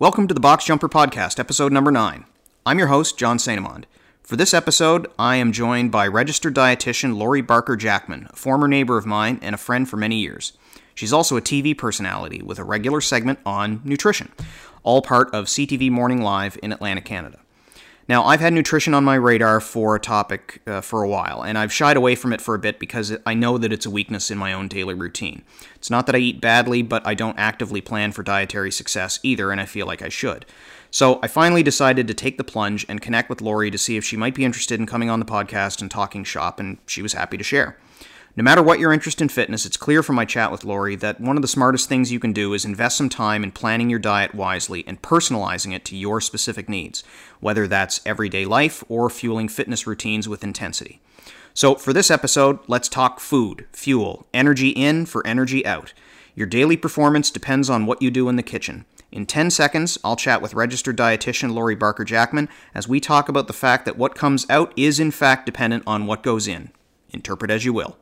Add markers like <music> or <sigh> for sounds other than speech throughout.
Welcome to the Box Jumper Podcast, episode number 9. I'm your host, John Sainamond. For this episode, I am joined by registered dietitian Laurie Barker Jackman, a former neighbor of mine and a friend for many years. She's also a TV personality with a regular segment on nutrition, all part of CTV Morning Live in Atlantic, Canada. Now, I've had nutrition on my radar for a topic uh, for a while, and I've shied away from it for a bit because I know that it's a weakness in my own daily routine. It's not that I eat badly, but I don't actively plan for dietary success either, and I feel like I should. So I finally decided to take the plunge and connect with Laurie to see if she might be interested in coming on the podcast and talking shop, and she was happy to share. No matter what your interest in fitness, it's clear from my chat with Laurie that one of the smartest things you can do is invest some time in planning your diet wisely and personalizing it to your specific needs, whether that's everyday life or fueling fitness routines with intensity. So, for this episode, let's talk food, fuel, energy in for energy out. Your daily performance depends on what you do in the kitchen. In 10 seconds, I'll chat with registered dietitian Laurie Barker Jackman as we talk about the fact that what comes out is in fact dependent on what goes in. Interpret as you will.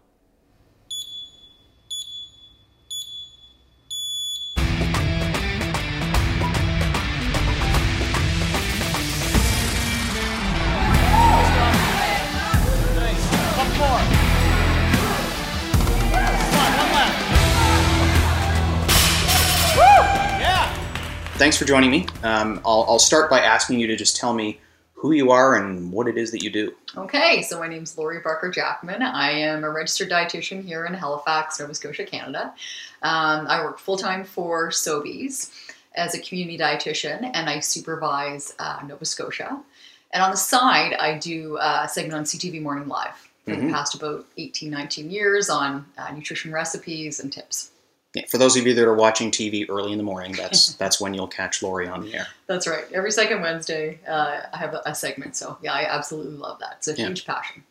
Thanks for joining me. Um, I'll, I'll start by asking you to just tell me who you are and what it is that you do. Okay, so my name is Laurie Barker Jackman. I am a registered dietitian here in Halifax, Nova Scotia, Canada. Um, I work full time for Sobeys as a community dietitian, and I supervise uh, Nova Scotia. And on the side, I do uh, a segment on CTV Morning Live for Mhm. the past about 18, 19 years on uh, nutrition recipes and tips. Yeah, For those of you that are watching TV early in the morning, that's <laughs> that's when you'll catch Laurie on the air. That's right. Every second Wednesday, uh, I have a, a segment. So yeah, I absolutely love that. It's a Yeah. huge passion.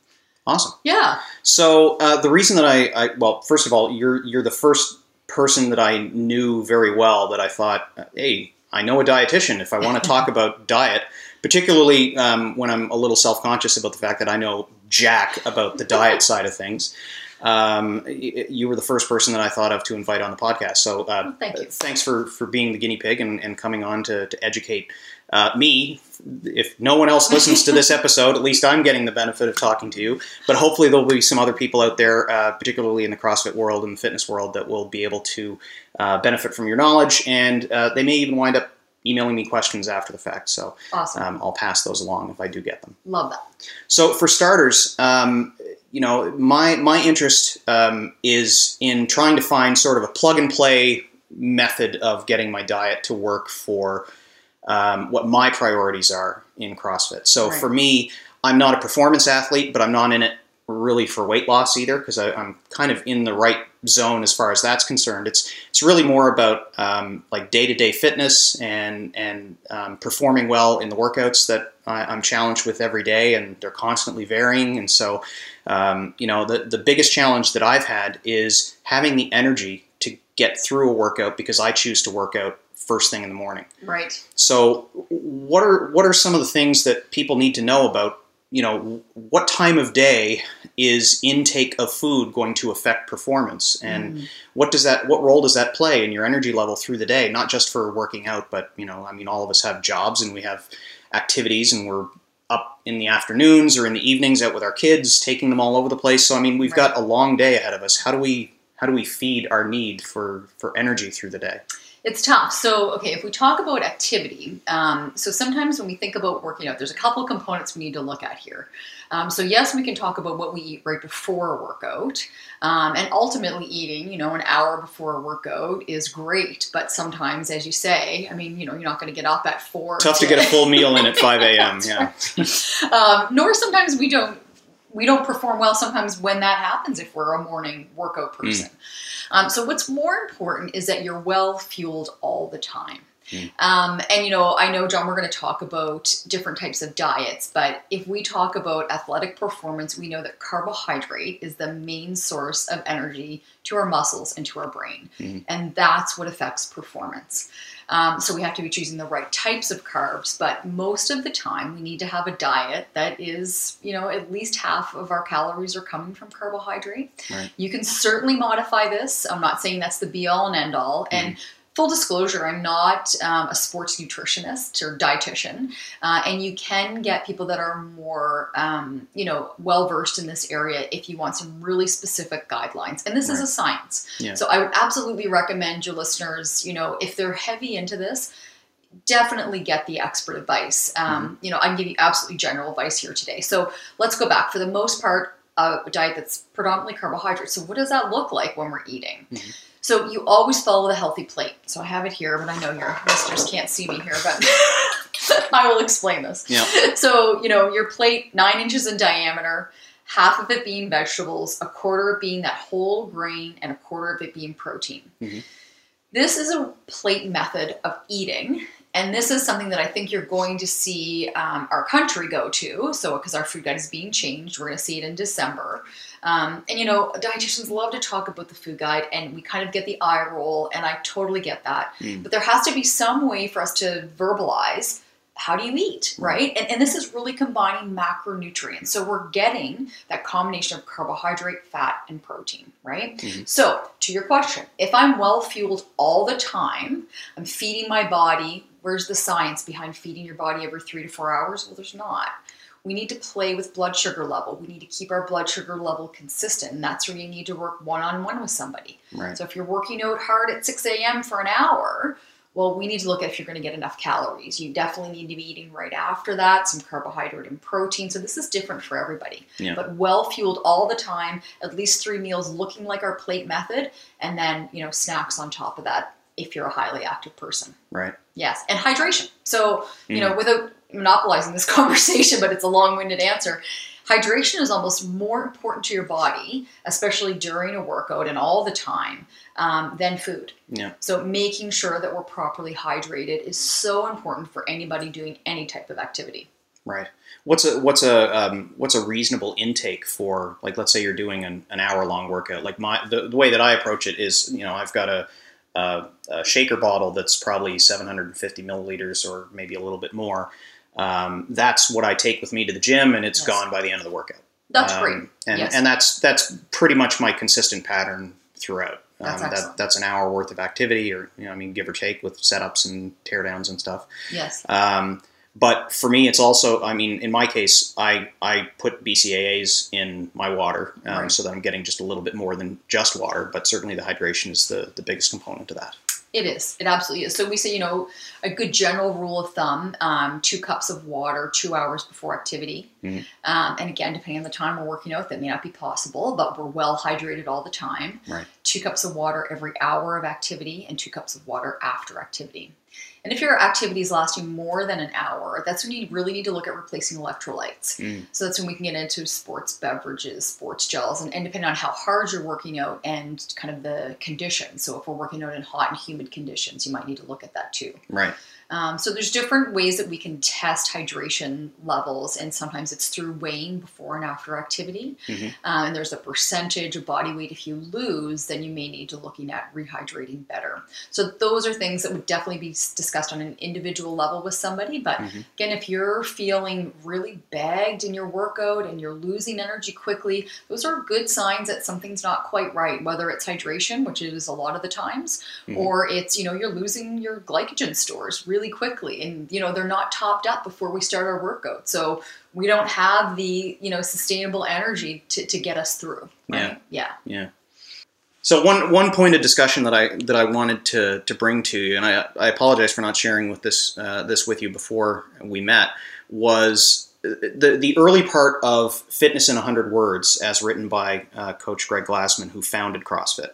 Awesome. Yeah. So uh, the reason that I, I, well, first of all, you're you're the first person that I knew very well that I thought, hey, I know a dietitian. If I want to <laughs> talk about diet, particularly um, when I'm a little self conscious about the fact that I know jack about the diet side of things. Um, you were the first person that I thought of to invite on the podcast. So uh, Well, thank you. thanks for, for being the guinea pig and, and coming on to, to educate uh, me. If no one else listens to this episode, at least I'm getting the benefit of talking to you. But hopefully, there'll be some other people out there, uh, particularly in the CrossFit world and the fitness world, that will be able to uh, benefit from your knowledge. And uh, they may even wind up emailing me questions after the fact. So Awesome. um, I'll pass those along if I do get them. love that. So for starters, um, you know, my my interest um, is in trying to find sort of a plug and play method of getting my diet to work for um, what my priorities are in CrossFit. So Right. for me, I'm not a performance athlete, but I'm not in it really for weight loss either because I'm kind of in the right zone as far as that's concerned. It's it's really more about um, like day to day fitness and and um, performing well in the workouts that I, I'm challenged with every day, and they're constantly varying. And so, um, you know, the the biggest challenge that I've had is having the energy to get through a workout because I choose to work out first thing in the morning. Right. So, what are what are some of the things that people need to know about? You know, what time of day is intake of food going to affect performance, and Mm. what does that what role does that play in your energy level through the day? Not just for working out, but you know, I mean, all of us have jobs and we have activities, and we're up in the afternoons or in the evenings out with our kids, taking them all over the place. So, I mean, we've Right. got a long day ahead of us. How do we how do we feed our need for for energy through the day? It's tough. So, okay, if we talk about activity, um, so sometimes when we think about working out, there's a couple of components we need to look at here. Um, so, yes, we can talk about what we eat right before a workout, um, and ultimately eating, you know, an hour before a workout is great. But sometimes, as you say, I mean, you know, you're not going to get up at four. Tough to get a full meal in at five a.m. <laughs> Yeah. um, nor sometimes we don't we don't perform well sometimes when that happens if we're a morning workout person. Um, so what's more important is that you're well fueled all the time. Mm. um, and you know i know john we're going to talk about different types of diets but if we talk about athletic performance we know that carbohydrate is the main source of energy to our muscles and to our brain. Mhm. and that's what affects performance um, so we have to be choosing the right types of carbs, but most of the time we need to have a diet that is, you know, at least half of our calories are coming from carbohydrate. Right. You can certainly modify this. I'm not saying that's the be all and end all. And full disclosure, I'm not um, a sports nutritionist or dietitian, uh, and you can get people that are more, um, you know, well versed in this area if you want some really specific guidelines. And this right. is a science, yeah. so I would absolutely recommend your listeners, you know, if they're heavy into this. Definitely get the expert advice. Um, mm-hmm. You know, I can give you absolutely general advice here today. So let's go back. For the most part, a diet that's predominantly carbohydrates. So, what does that look like when we're eating? Mm-hmm. So you always follow the healthy plate. So I have it here, but I know your listeners can't see me here, but <laughs> I will explain this. Yeah. So, you know, your plate, nine inches in diameter, half of it being vegetables, a quarter of being that whole grain, and a quarter of it being protein. Mm-hmm. This is a plate method of eating and this is something that I think you're going to see um, our country go to. So, because our food guide is being changed, we're going to see it in December. Um, and you know, dietitians love to talk about the food guide, and we kind of get the eye roll, and I totally get that. Mm. But there has to be some way for us to verbalize how do you eat, right? And, and this is really combining macronutrients. So we're getting that combination of carbohydrate, fat, and protein, right? Mm-hmm. So to your question, if I'm well fueled all the time, I'm feeding my body Where's the science behind feeding your body every three to four hours? Well, there's not. We need to play with blood sugar level. We need to keep our blood sugar level consistent. And that's where you need to work one on one with somebody. Right. So if you're working out hard at 6 a.m. for an hour, well, we need to look at if you're going to get enough calories. You definitely need to be eating right after that some carbohydrate and protein. So this is different for everybody. Yeah. But well fueled all the time, at least three meals looking like our plate method, and then, you know, snacks on top of that if you're a highly active person. Right. Yes, and hydration. So, you know, mm. without monopolizing this <laughs> conversation, but it's a long winded answer, hydration is almost more important to your body, especially during a workout and all the time, um, than food. Yeah. So, making sure that we're properly hydrated is so important for anybody doing any type of activity. Right. What's a what's a um, what's a reasonable intake for like let's say you're doing an, an hour long workout. Like my the, the way that I approach it is you know I've got a uh, a shaker bottle that's probably 750 milliliters or maybe a little bit more. Um, that's what I take with me to the gym, and it's yes. gone by the end of the workout. That's um, great, and yes. and that's that's pretty much my consistent pattern throughout. That's um, that, that's an hour worth of activity, or you know, I mean, give or take with setups and teardowns and stuff. Yes. Um, but for me, it's also, I mean, in my case, I, I put BCAAs in my water um, right. so that I'm getting just a little bit more than just water, but certainly the hydration is the, the biggest component of that. It is. It absolutely is. So we say, you know, a good general rule of thumb: um, two cups of water two hours before activity. Mm-hmm. Um, and again, depending on the time we're working out, that may not be possible, but we're well hydrated all the time. Right. Two cups of water every hour of activity, and two cups of water after activity. And if your activity is lasting more than an hour, that's when you really need to look at replacing electrolytes. Mm. So that's when we can get into sports beverages, sports gels, and, and depending on how hard you're working out and kind of the conditions. So if we're working out in hot and humid conditions, you might need to look at that too. Right. Um, so there's different ways that we can test hydration levels, and sometimes it's through weighing before and after activity. Mm-hmm. Uh, and there's a percentage of body weight if you lose, then you may need to looking at rehydrating better. So those are things that would definitely be discussed on an individual level with somebody. But mm-hmm. again, if you're feeling really bagged in your workout and you're losing energy quickly, those are good signs that something's not quite right. Whether it's hydration, which is a lot of the times, mm-hmm. or it's you know you're losing your glycogen stores really quickly. And you know they're not topped up before we start our workout. So we don't have the you know sustainable energy to, to get us through. Right? yeah. Yeah. Yeah so one one point of discussion that I that I wanted to to bring to you, and I, I apologize for not sharing with this uh, this with you before we met, was the the early part of Fitness in hundred words, as written by uh, Coach Greg Glassman, who founded CrossFit,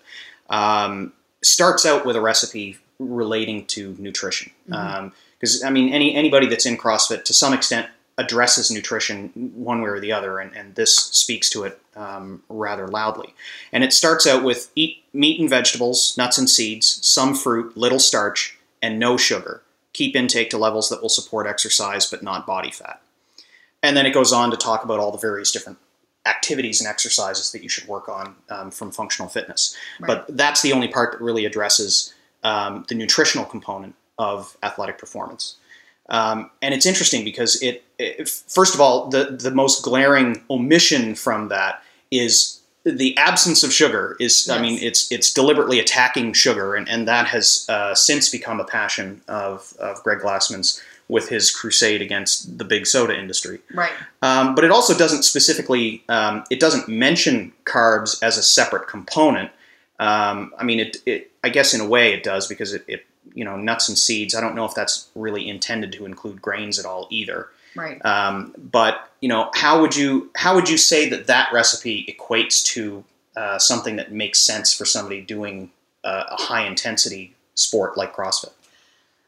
um, starts out with a recipe relating to nutrition. Because mm-hmm. um, I mean, any anybody that's in CrossFit to some extent addresses nutrition one way or the other, and, and this speaks to it um, rather loudly. And it starts out with eat meat and vegetables, nuts and seeds, some fruit, little starch, and no sugar. Keep intake to levels that will support exercise but not body fat. And then it goes on to talk about all the various different activities and exercises that you should work on um, from functional fitness. Right. But that's the only part that really addresses um, the nutritional component of athletic performance. Um, and it's interesting because it, it, first of all, the, the most glaring omission from that is the absence of sugar is i mean it's it's deliberately attacking sugar and, and that has uh, since become a passion of, of greg glassman's with his crusade against the big soda industry Right. um, but it also doesn't specifically um, it doesn't mention carbs as a separate component um, i mean it, it i guess in a way it does because it, it you know nuts and seeds i don't know if that's really intended to include grains at all either Right. um, but you know, how would you how would you say that that recipe equates to uh, something that makes sense for somebody doing uh, a high intensity sport like CrossFit?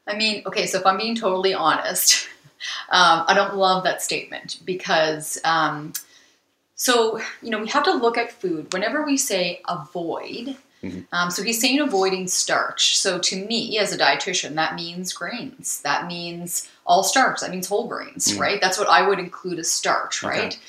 I mean, okay, so if I'm being totally honest, <laughs> um, I don't love that statement because, um, so, you know, we have to look at food. Whenever we say avoid, Mhm. um, so he's saying avoiding starch. So to me, as a dietitian, that means grains. That means all starch. That means whole grains, Mm. right? That's what I would include as starch, Okay. right?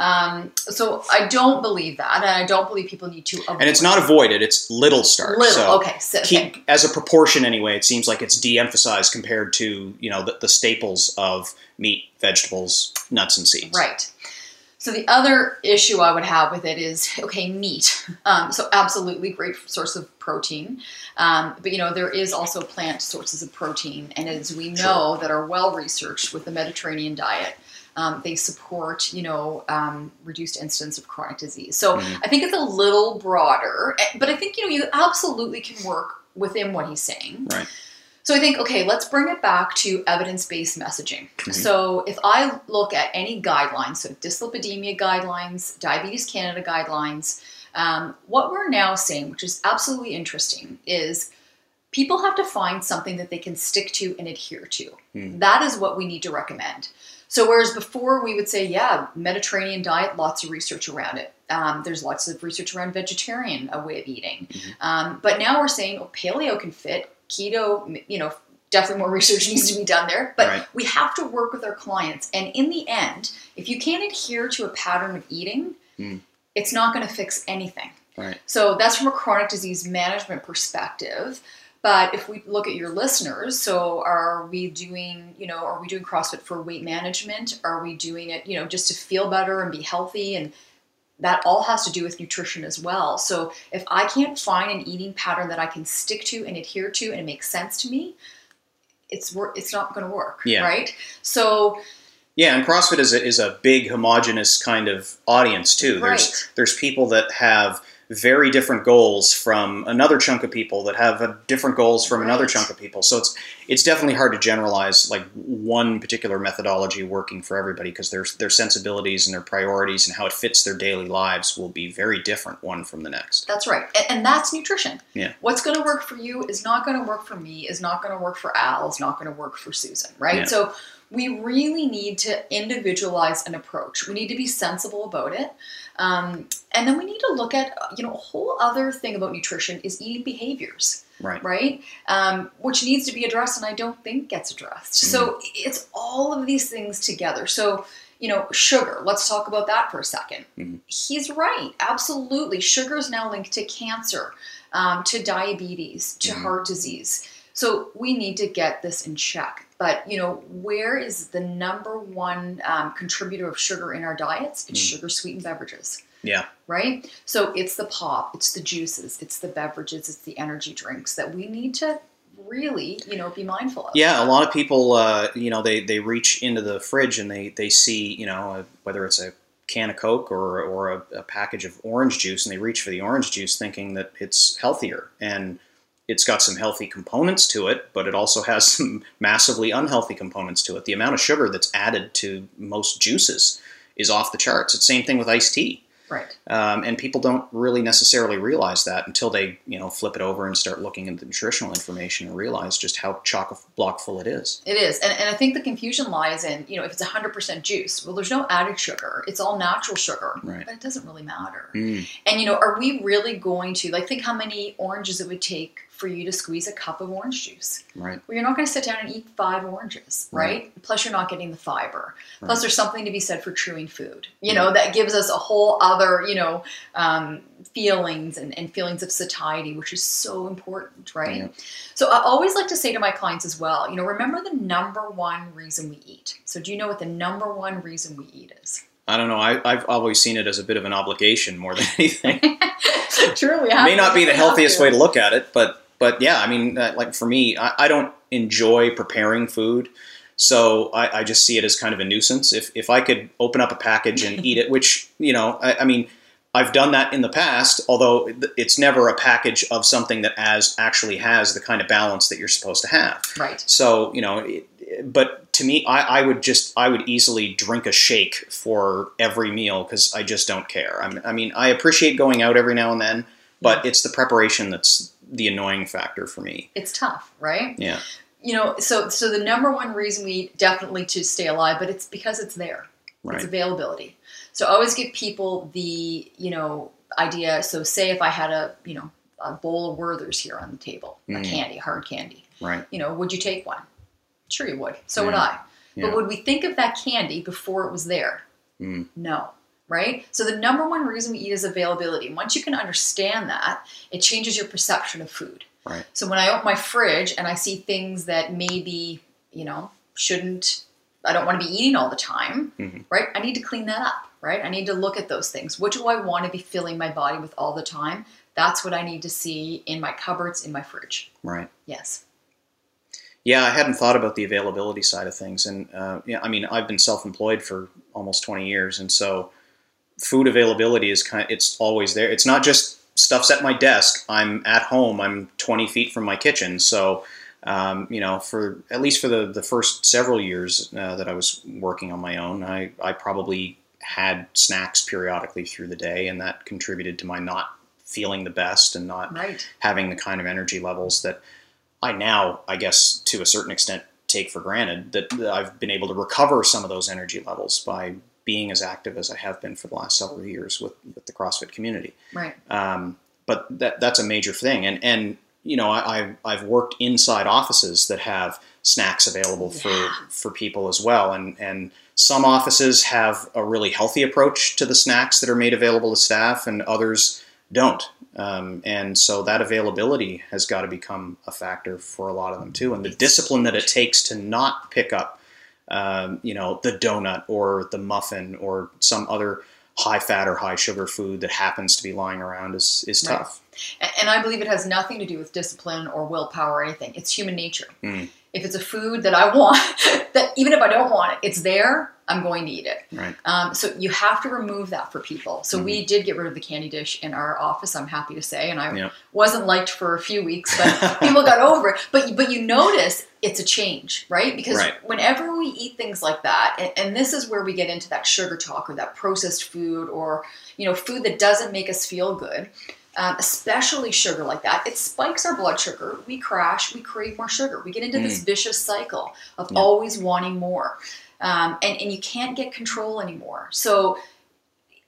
Um, so I don't believe that, and I don't believe people need to avoid. And it's not avoided; it's little starch. little. So okay, so, okay. keep, as a proportion anyway, it seems like it's de-emphasized compared to you know the, the staples of meat, vegetables, nuts, and seeds. Right. So the other issue I would have with it is okay, meat. Um, so absolutely great source of protein, um, but you know there is also plant sources of protein, and as we know that are well researched with the Mediterranean diet, um, they support you know um, reduced incidence of chronic disease. So Mhm. I think it's a little broader, eh, but I think you know you absolutely can work within what he's saying. Right. So I think, okay, let's bring it back to evidence based messaging. Mhm. So if I look at any guidelines, so dyslipidemia guidelines, Diabetes Canada guidelines, um, what we're now seeing, which is absolutely interesting, is people have to find something that they can stick to and adhere to. Hmm. That is what we need to recommend. So whereas before we would say, yeah, Mediterranean diet, lots of research around it. Um, there's lots of research around vegetarian a way of eating. Mhm. Um, but now we're saying, oh, paleo can fit, keto, you know, definitely more <laughs> research needs to be done there. But Right. we have to work with our clients. And in the end, if you can't adhere to a pattern of eating, Mm. it's not going to fix anything. Right. So that's from a chronic disease management perspective. But if we look at your listeners, so are we doing, you know, are we doing CrossFit for weight management? Are we doing it, you know, just to feel better and be healthy? And that all has to do with nutrition as well. So if I can't find an eating pattern that I can stick to and adhere to and it makes sense to me, it's wor- it's not going to work, Yeah. right? So Yeah, and CrossFit is a, is a big homogenous kind of audience too. There's there's people that have very different goals from another chunk of people that have different goals from another chunk of people. So it's it's definitely hard to generalize like one particular methodology working for everybody because their their sensibilities and their priorities and how it fits their daily lives will be very different one from the next. That's right. And, and that's nutrition. Yeah. What's going to work for you is not going to work for me, is not going to work for Al, is not going to work for Susan, right? Yeah. So we really need to individualize an approach. We need to be sensible about it. Um, and then we need to look at, you know, a whole other thing about nutrition is eating behaviors, Right. right? Um, which needs to be addressed and I don't think gets addressed. So Mm-hmm. it's all of these things together. So, you know, sugar, let's talk about that for a 2nd Mhm. He's right. Absolutely. Sugar is now linked to cancer, um, to diabetes, to Mhm. heart disease. So we need to get this in check. But, you know, where is the number one um, contributor of sugar in our diets? It's Mm. sugar sweetened beverages Yeah. right? So it's the pop, it's the juices, it's the beverages, it's the energy drinks that we need to really, you know, be mindful of. Yeah, a lot of people, uh, you know, they, they reach into the fridge and they, they see, you know, uh, whether it's a can of Coke or, or a, a package of orange juice, and they reach for the orange juice thinking that it's healthier. And it's got some healthy components to it, but it also has <laughs> some massively unhealthy components to it. The amount of sugar that's added to most juices is off the charts. It's the same thing with iced tea. Right. Um, and people don't really necessarily realize that until they, you know, flip it over and start looking at the nutritional information and realize just how chock block full it is. It is. And, and I think the confusion lies in, you know, if it's 100% juice, well, there's no added sugar. It's all natural sugar. Right. But it doesn't really matter. Mm. And, you know, are we really going to, like, think how many oranges it would take for you to squeeze a cup of orange juice? Right. Well, you're not going to sit down and eat five oranges, right? Plus, you're not getting the fiber. Plus, there's something to be said for chewing food. You know, that gives us a whole other, you know, um, feelings and, and feelings of satiety, which is so important, right? So I always like to say to my clients as well, you know, remember the number one reason we eat. So do you know what the number one reason we eat is? I don't know. I, I've always seen it as a bit of an obligation more than <laughs> anything. <laughs> True, we May not be the healthiest to. way to look at it, but but yeah, I mean, uh, like for me, I, I don't enjoy preparing food, so I, I just see it as kind of a nuisance. If if I could open up a package and eat it, <laughs> which you know, I, I mean, I've done that in the past, although it's never a package of something that as actually has the kind of balance that you're supposed to have. Right. So you know, it, but to me, I, I would just I would easily drink a shake for every meal because I just don't care. I'm, I mean, I appreciate going out every now and then, but it's the preparation that's the annoying factor for me. It's tough, right? Yeah, You know, so so the number one reason we definitely to stay alive, but it's because it's there. It's right. availability. So I always give people the, you know, idea. So say if I had a, you know, a bowl of Werther's here on the table, a Mm. candy, hard candy. Right. You know, would you take one? Sure you would. So would I. Yeah. But would we think of that candy before it was there? Mm. No. Right? So the number one reason we eat is availability. And once you can understand that, it changes your perception of food. Right. So when I open my fridge and I see things that maybe, you know, shouldn't I don't want to be eating all the time, Mhm. right? I need to clean that up, right? I need to look at those things. What do I want to be filling my body with all the time? That's what I need to see in my cupboards, in my fridge. Right. Yes. Yeah, I hadn't thought about the availability side of things, and uh, yeah, I mean, I've been self-employed for almost 20 years, and so food availability is kind. of, it's always there. It's not just stuff's at my desk. I'm at home. I'm 20 feet from my kitchen, so um, you know, for at least for the the first several years uh, that I was working on my own, I I probably had snacks periodically through the day, and that contributed to my not feeling the best and not Right. having the kind of energy levels that I now, I guess, to a certain extent, take for granted. That, that I've been able to recover some of those energy levels by being as active as I have been for the last several years with, with the CrossFit community. Right. Um, but that that's a major thing, and and you know I, I've I've worked inside offices that have snacks available for for people as well, and and some offices have a really healthy approach to the snacks that are made available to staff, and others don't. Um, and so that availability has got to become a factor for a lot of them too, and the discipline that it takes to not pick up, um, you know, the donut or the muffin or some other high fat or high sugar food that happens to be lying around is is Right. tough. And I believe it has nothing to do with discipline or willpower or anything. It's human nature. Mm. If it's a food that I want, <laughs> that even if I don't want it, it's there, I'm going to eat it. Right. Um, so you have to remove that for people. So Mm-hmm. we did get rid of the candy dish in our office. I'm happy to say, and I Yeah. wasn't liked for a few weeks, but people got over it. But but you notice it's a change, right? Because Right. whenever we eat things like that, and, and this is where we get into that sugar talk or that processed food or you know food that doesn't make us feel good. Um, especially sugar like that, it spikes our blood sugar. We crash. We crave more sugar. We get into this vicious cycle of Yeah. always wanting more, um, and and you can't get control anymore. So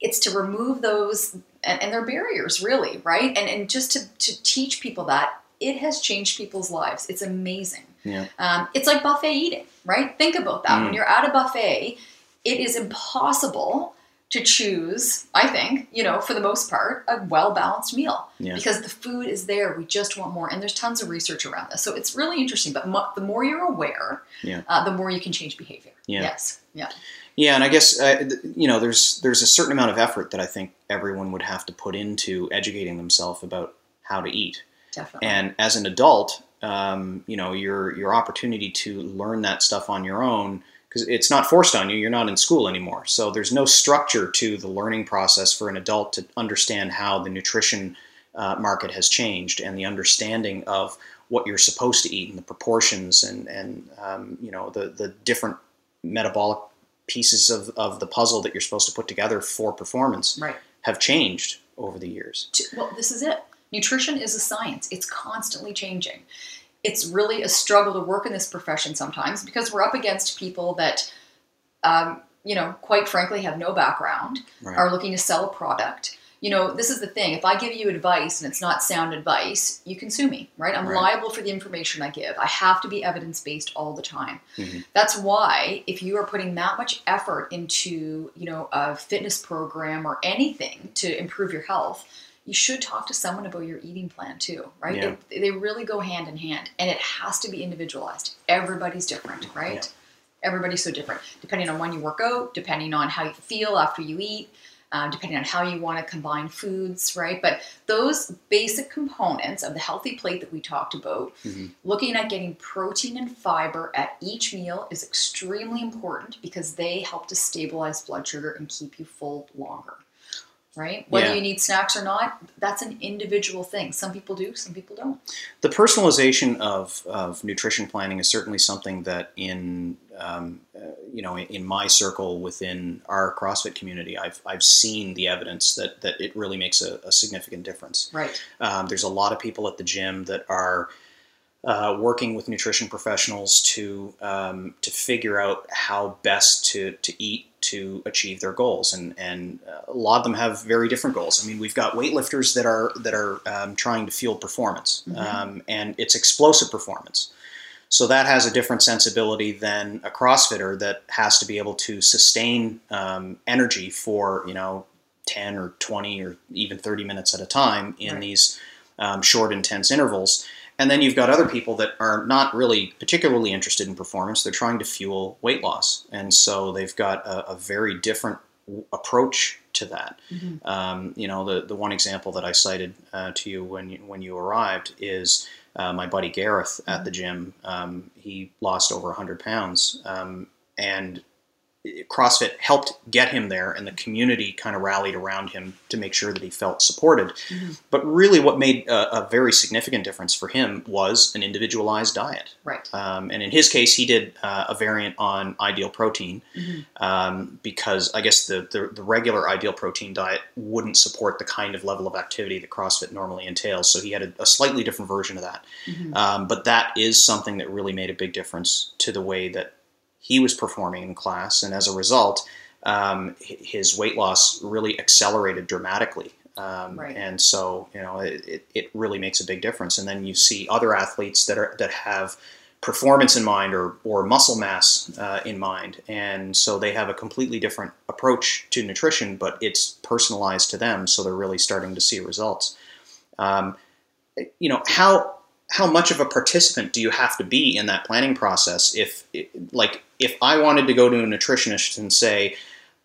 it's to remove those and, and their barriers really right and and just to, to teach people that it has changed people's lives it's amazing Yeah. um, it's like buffet eating right think about that when Mm. you're at a buffet it is impossible to choose i think you know for the most part a well balanced meal Yeah. because the food is there we just want more and there's tons of research around this so it's really interesting but mo- the more you're aware Yeah. uh, the more you can change behavior Yeah. yes yeah Yeah, and I guess uh, you know there's there's a certain amount of effort that I think everyone would have to put into educating themselves about how to eat. definitely And as an adult, um, you know your your opportunity to learn that stuff on your own because it's not forced on you. You're not in school anymore, so there's no structure to the learning process for an adult to understand how the nutrition uh, market has changed and the understanding of what you're supposed to eat and the proportions and and um, you know the the different metabolic pieces of, of the puzzle that you're supposed to put together for performance right have changed over the years. well, this is it. Nutrition is a science. It's constantly changing. It's really a struggle to work in this profession sometimes because we're up against people that, um, you know, quite frankly, have no background, Right. are looking to sell a product. You know, this is the thing. If I give you advice and it's not sound advice, you can sue me, right? I'm Right. liable for the information I give. I have to be evidence based all the time. Mhm. That's why if you are putting that much effort into, you know, a fitness program or anything to improve your health, you should talk to someone about your eating plan too, right? Yeah. They, they really go hand in hand and it has to be individualized. Everybody's different, right? everybody's so different depending on when you work out, depending on how you feel after you eat, um, depending on how you want to combine foods, right? But those basic components of the healthy plate that we talked about, Mhm. looking at getting protein and fiber at each meal is extremely important because they help to stabilize blood sugar and keep you full longer. Right? Whether Yeah. you need snacks or not, that's an individual thing. Some people do, some people don't. The personalization of, of nutrition planning is certainly something that in um, uh, you know in my circle within our CrossFit community, I've, I've seen the evidence that, that it really makes a, a significant difference. Right. Um, there's a lot of people at the gym that are uh, working with nutrition professionals to um, to figure out how best to, to eat to achieve their goals, and and uh, a lot of them have very different goals. I mean, we've got weightlifters that are that are um, trying to fuel performance, Mhm. um, and it's explosive performance. So that has a different sensibility than a CrossFitter that has to be able to sustain um, energy for you know 10 or 20 or even 30 minutes at a time in Right. these um, short, intense intervals. And then you've got other people that are not really particularly interested in performance. They're trying to fuel weight loss. And so they've got a, a very different w- approach to that. Mhm. Um, you know, the, the one example that I cited uh, to you when you, when you arrived is uh, my buddy Gareth at the gym. Um, he lost over 100 pounds. Um, and CrossFit helped get him there, and the community kind of rallied around him to make sure that he felt supported. Mhm. But really, what made a, a very significant difference for him was an individualized diet. Right. Um, and in his case, he did uh, a variant on ideal protein Mhm. um, because I guess the, the, the regular ideal protein diet wouldn't support the kind of level of activity that CrossFit normally entails. So he had a, a slightly different version of that. Mhm. Um, but that is something that really made a big difference to the way that he was performing in class. And as a result, um, his weight loss really accelerated dramatically. Um, Right. And so, you know, it, it, it really makes a big difference. And then you see other athletes that are that have performance in mind or, or muscle mass uh, in mind. And so they have a completely different approach to nutrition, but it's personalized to them. So they're really starting to see results. Um, you know, how how much of a participant do you have to be in that planning process if like if i wanted to go to a nutritionist and say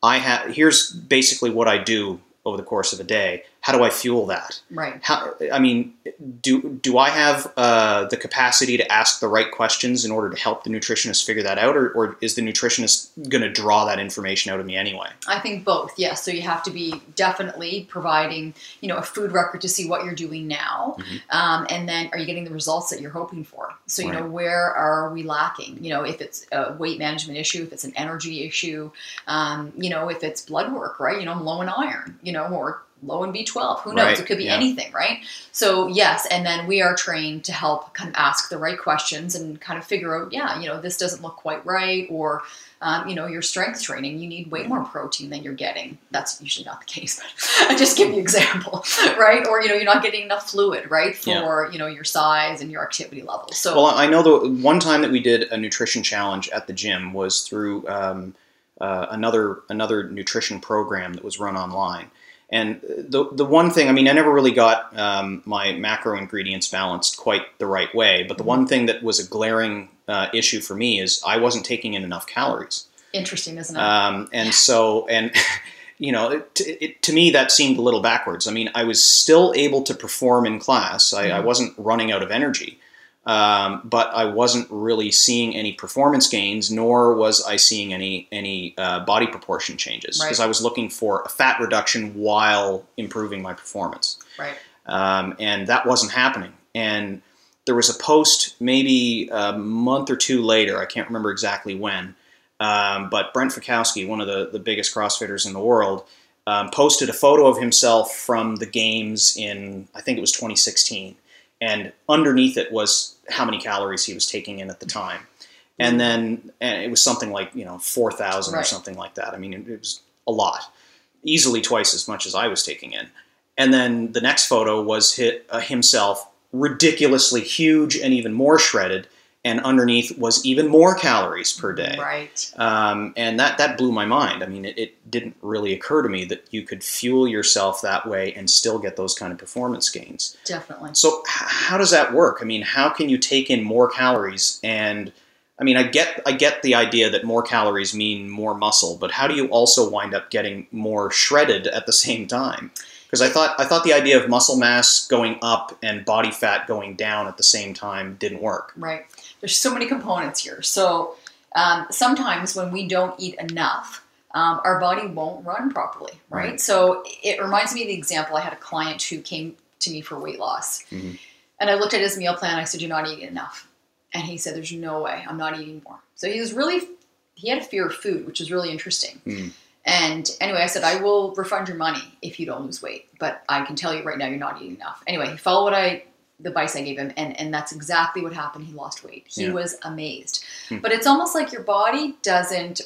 i have here's basically what i do over the course of a day how do i fuel that Right. how i mean do do i have uh, the capacity to ask the right questions in order to help the nutritionist figure that out or, or is the nutritionist going to draw that information out of me anyway I think both, yes. So you have to be definitely providing, you know, a food record to see what you're doing now, Mhm. um, and then are you getting the results that you're hoping for? So you know, where are we lacking? You know, if it's a weight management issue, if it's an energy issue, um, you know, if it's blood work, right? You know, I'm low in iron, you know, or low in B12. Who knows? Right, It could be yeah. anything, right? So yes, and then we are trained to help kind of ask the right questions and kind of figure out, yeah, you know, this doesn't look quite right, or um, you know, your strength training, you need way more protein than you're getting. That's usually not the case, but <laughs> I just give you an example, <laughs> right? Or you know, you're not getting enough fluid, right, for Yeah. you know your size and your activity level. So Well, I know the one time that we did a nutrition challenge at the gym was through um, uh, another another nutrition program that was run online. And the the one thing, I mean, I never really got um, my macro ingredients balanced quite the right way. But the one thing that was a glaring uh, issue for me is I wasn't taking in enough calories. interesting, isn't it? Um, and Yeah. so, and <laughs> you know, it, it, to me that seemed a little backwards. I mean, I was still able to perform in class. I, I Mhm. wasn't running out of energy, um, but I wasn't really seeing any performance gains, nor was I seeing any any uh, body proportion changes Right. because I was looking for a fat reduction while improving my performance right. um, and that wasn't happening. And there was a post maybe a month or two later, I can't remember exactly when, um, but Brent Fikowski, one of the, the biggest CrossFitters in the world, um, posted a photo of himself from the games in, I think it was 2016. And underneath it was how many calories he was taking in at the time. And then and it was something like, you know, 4,000 or something like that. I mean, it, it was a lot, easily twice as much as I was taking in. And then the next photo was hit, uh, himself ridiculously huge and even more shredded, and underneath was even more calories per day. Right. Um, and that that blew my mind. I mean, it, it didn't really occur to me that you could fuel yourself that way and still get those kind of performance gains. Definitely. So h- how does that work? I mean, how can you take in more calories and I mean, I get I get the idea that more calories mean more muscle, but how do you also wind up getting more shredded at the same time? Because I thought I thought the idea of muscle mass going up and body fat going down at the same time didn't work. Right. There's so many components here. So um, sometimes when we don't eat enough, um, our body won't run properly, right? Right. So it reminds me of the example I had a client who came to me for weight loss. Mhm. And I looked at his meal plan. I said, You're not eating enough. And he said, There's no way. I'm not eating more. So he was really, he had a fear of food, which was really interesting. Mhm. And anyway, I said, I will refund your money if you don't lose weight. But I can tell you right now, you're not eating enough. Anyway, he followed what I, the advice I gave him. And, and that's exactly what happened. He lost weight. He Yeah. was amazed. Hmm. But it's almost like your body doesn't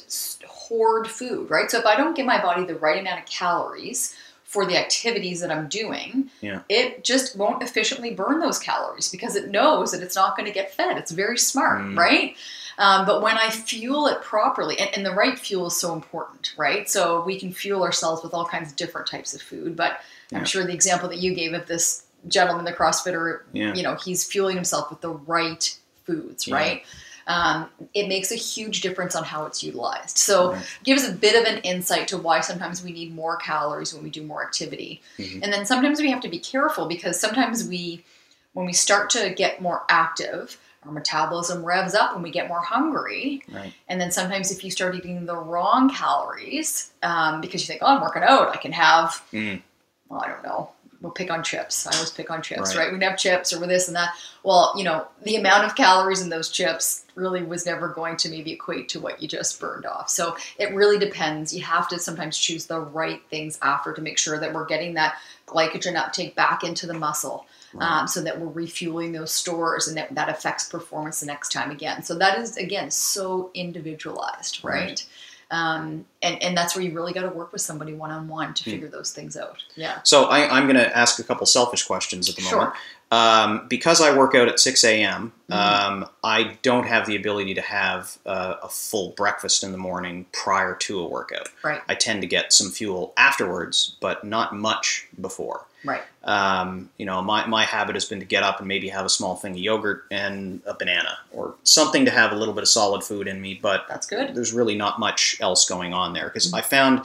hoard food, right? So if I don't give my body the right amount of calories for the activities that I'm doing, Yeah. it just won't efficiently burn those calories because it knows that it's not going to get fed. It's very smart, Mm. right? Um, but when I fuel it properly, and, and the right fuel is so important, right? So we can fuel ourselves with all kinds of different types of food. But Yeah. I'm sure the example that you gave of this gentleman, the CrossFitter, Yeah. you know, he's fueling himself with the right foods, Yeah. right? Um, it makes a huge difference on how it's utilized. So, Right. gives a bit of an insight to why sometimes we need more calories when we do more activity. Mhm. And then sometimes we have to be careful because sometimes we, when we start to get more active, our metabolism revs up and we get more hungry. Right. And then sometimes if you start eating the wrong calories, um, because you think, oh, I'm working out, I can have, Mm. well, I don't know, we'll pick on chips. I always pick on chips, Right. right? We can have chips or this and that. Well, you know, the amount of calories in those chips really was never going to maybe equate to what you just burned off. So it really depends. You have to sometimes choose the right things after to make sure that we're getting that glycogen uptake back into the muscle. Um, so that we're refueling those stores and that, that affects performance the next time again. So that is again so individualized, right? Right. Um, and, and that's where you really got to work with somebody one on one to Hmm. figure those things out. Yeah. So I, I'm going to ask a couple selfish questions at the Sure. moment. Um, because I work out at 6 a.m., Mhm. um, I don't have the ability to have uh, a full breakfast in the morning prior to a workout. Right. I tend to get some fuel afterwards, but not much before. Right. Um, you know, my, my habit has been to get up and maybe have a small thing of yogurt and a banana or something to have a little bit of solid food in me, but That's good. there's really not much else going on there because Mm-hmm. I found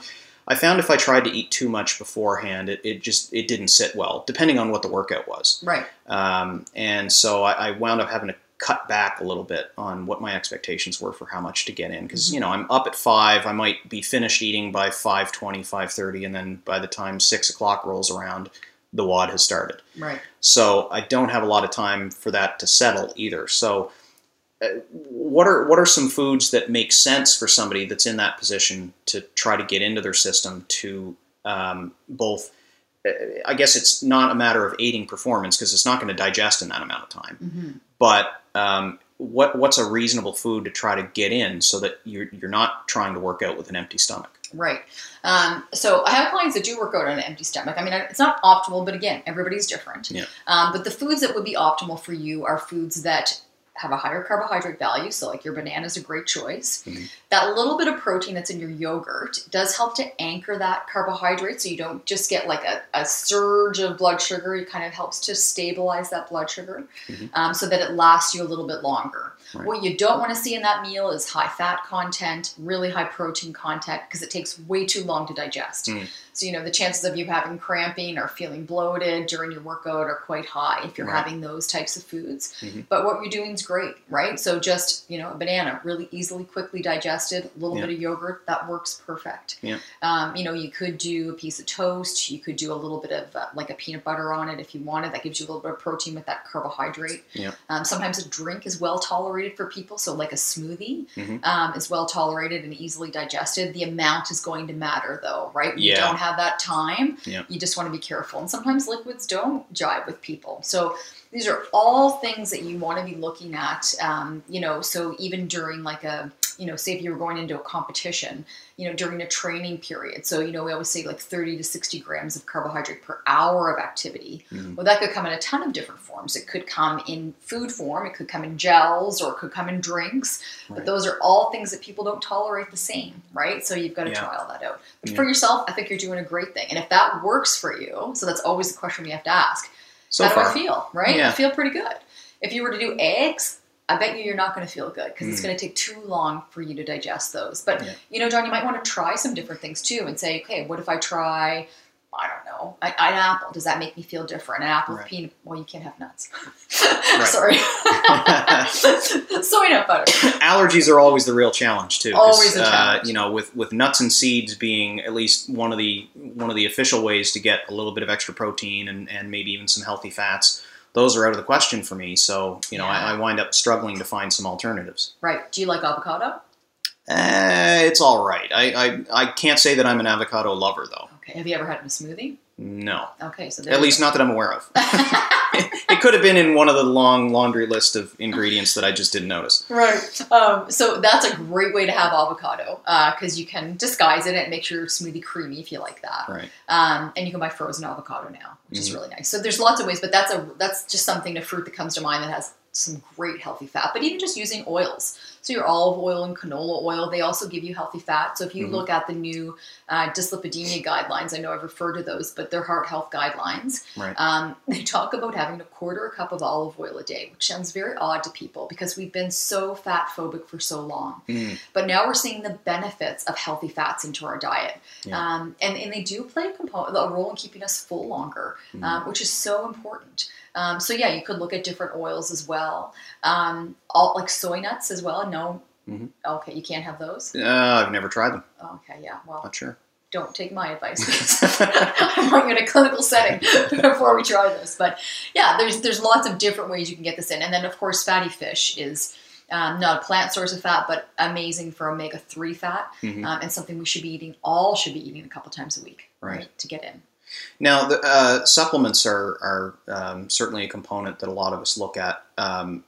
I found if I tried to eat too much beforehand, it, it just it didn't sit well, depending on what the workout was. Right. Um, and so I, I wound up having to cut back a little bit on what my expectations were for how much to get in because Mm-hmm. you know I'm up at five, I might be finished eating by 5.20, 5.30, and then by the time six o'clock rolls around, the WOD has started. Right. So I don't have a lot of time for that to settle either. So what are what are some foods that make sense for somebody that's in that position to try to get into their system to um, both uh, I guess it's not a matter of aiding performance because it's not going to digest in that amount of time. hmm But um, what what's a reasonable food to try to get in so that you're you're not trying to work out with an empty stomach? Right. Um, so I have clients that do work out on an empty stomach. I mean, it's not optimal, but again, everybody's different. Yeah. Um, but the foods that would be optimal for you are foods that have a higher carbohydrate value. So, like your banana is a great choice. Mhm. That little bit of protein that's in your yogurt does help to anchor that carbohydrate so you don't just get like a, a surge of blood sugar. It kind of helps to stabilize that blood sugar Mhm. um, so that it lasts you a little bit longer. Right. What you don't want to see in that meal is high fat content, really high protein content, because it takes way too long to digest. Mm. So, you know, the chances of you having cramping or feeling bloated during your workout are quite high if you're Right. having those types of foods. Mhm. But what you're doing is great, right? So, just, you know, a banana, really easily, quickly digested, a little Yeah. bit of yogurt, that works perfect. Yeah. Um, you know, you could do a piece of toast, you could do a little bit of uh, like a peanut butter on it if you wanted. That gives you a little bit of protein with that carbohydrate. Yeah. Um, sometimes a drink is well tolerated for people, so like a smoothie Mhm. um, is well tolerated and easily digested. The amount is going to matter, though, right? When You Yeah. don't have that time. Yeah. You just want to be careful, and sometimes liquids don't jive with people. So these are all things that you want to be looking at. Um, you know, so even during like a you know, say if you were going into a competition, you know, during a training period. So, you know, we always say like 30 to 60 grams of carbohydrate per hour of activity. Mhm. Well, that could come in a ton of different forms. It could come in food form, it could come in gels, or it could come in drinks. But those are all things that people don't tolerate the same, right? So you've got to Yeah. try all that out. But Yeah. for yourself, I think you're doing a great thing. And if that works for you, so that's always the question we have to ask So how far, do I feel? Right? Yeah. I feel pretty good. If you were to do eggs, I bet you you're not going to feel good because it's Mm. going to take too long for you to digest those. But Yeah. you know, John, you might want to try some different things too, and say, okay, what if I try? I don't know, an apple. Does that make me feel different? An apple with Right. peanut. Well, you can't have nuts. <laughs> Sorry. <laughs> Soy nut butter. allergies are always the real challenge too. Always a uh, challenge. you know, with with nuts and seeds being at least one of the one of the official ways to get a little bit of extra protein and, and maybe even some healthy fats. Those are out of the question for me. So you know, Yeah. I, I wind up struggling to find some alternatives. Right. Do you like avocado? Eh, it's all right. I, I I can't say that I'm an avocado lover though. Okay. Have you ever had it in a smoothie? No, Okay, so at least go. not that I'm aware of. <laughs> <laughs> it could have been in one of the long laundry list of ingredients that I just didn't notice. Right. Um, so that's a great way to have avocado because you can disguise it and make your smoothie creamy if you like that. Right. Um, and you can buy frozen avocado now, which is Mhm. really nice. So there's lots of ways, but that's a that's just something a fruit that comes to mind that has some great healthy fat. But even just using oils, so your olive oil and canola oil, they also give you healthy fat. So if you Mhm. look at the new uh, dyslipidemia guidelines, I know I've referred to those, but they're heart health guidelines. Right. Um, they talk about having a quarter cup of olive oil a day, which sounds very odd to people because we've been so fat phobic for so long. Mm, But now we're seeing the benefits of healthy fats into our diet. Yeah. Um, and, and they do play a, component, a role in keeping us full longer, um, which is so important. Um, so, yeah, you could look at different oils as well. Um, all, like soy nuts as well. No. Mhm. Okay, you can't have those. Uh, I've never tried them. Okay, yeah. Well, Not sure. don't take my advice. I want you in a clinical setting <laughs> before we try this. But yeah, there's there's lots of different ways you can get this in, and then of course fatty fish is um, not a plant source of fat, but amazing for omega three fat, Mhm. um, and something we should be eating. All should be eating a couple times a week, Right. to get in. Now, the, uh, supplements are, are um, certainly a component that a lot of us look at um,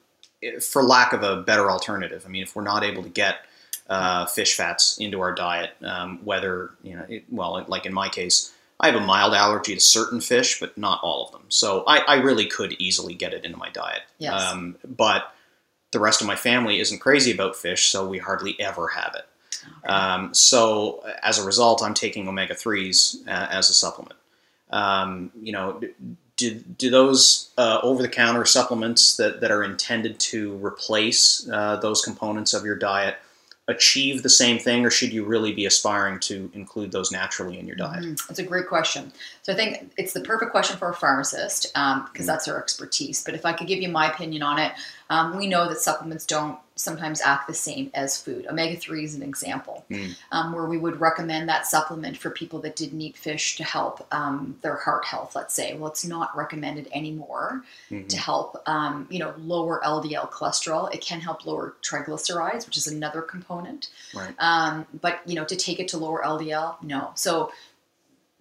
for lack of a better alternative. I mean, if we're not able to get uh, fish fats into our diet, um, whether, you know, it, well, like in my case, I have a mild allergy to certain fish, but not all of them. So I, I really could easily get it into my diet. Yes. Um, but the rest of my family isn't crazy about fish, so we hardly ever have it. Okay. Um, so as a result, I'm taking omega threes uh, as a supplement. Um, you know, do, do those uh, over-the-counter supplements that, that are intended to replace uh, those components of your diet achieve the same thing, or should you really be aspiring to include those naturally in your diet? Mhm. It's a great question. So I think it's the perfect question for a pharmacist because Mhm. that's our expertise. But if I could give you my opinion on it, um, we know that supplements don't sometimes act the same as food. Omega three is an example Mm. um, where we would recommend that supplement for people that didn't eat fish to help um, their heart health. Let's say, well, it's not recommended anymore Mhm. to help um, you know lower LDL cholesterol. It can help lower triglycerides, which is another component. Right. Um, but you know, to take it to lower LDL, no. So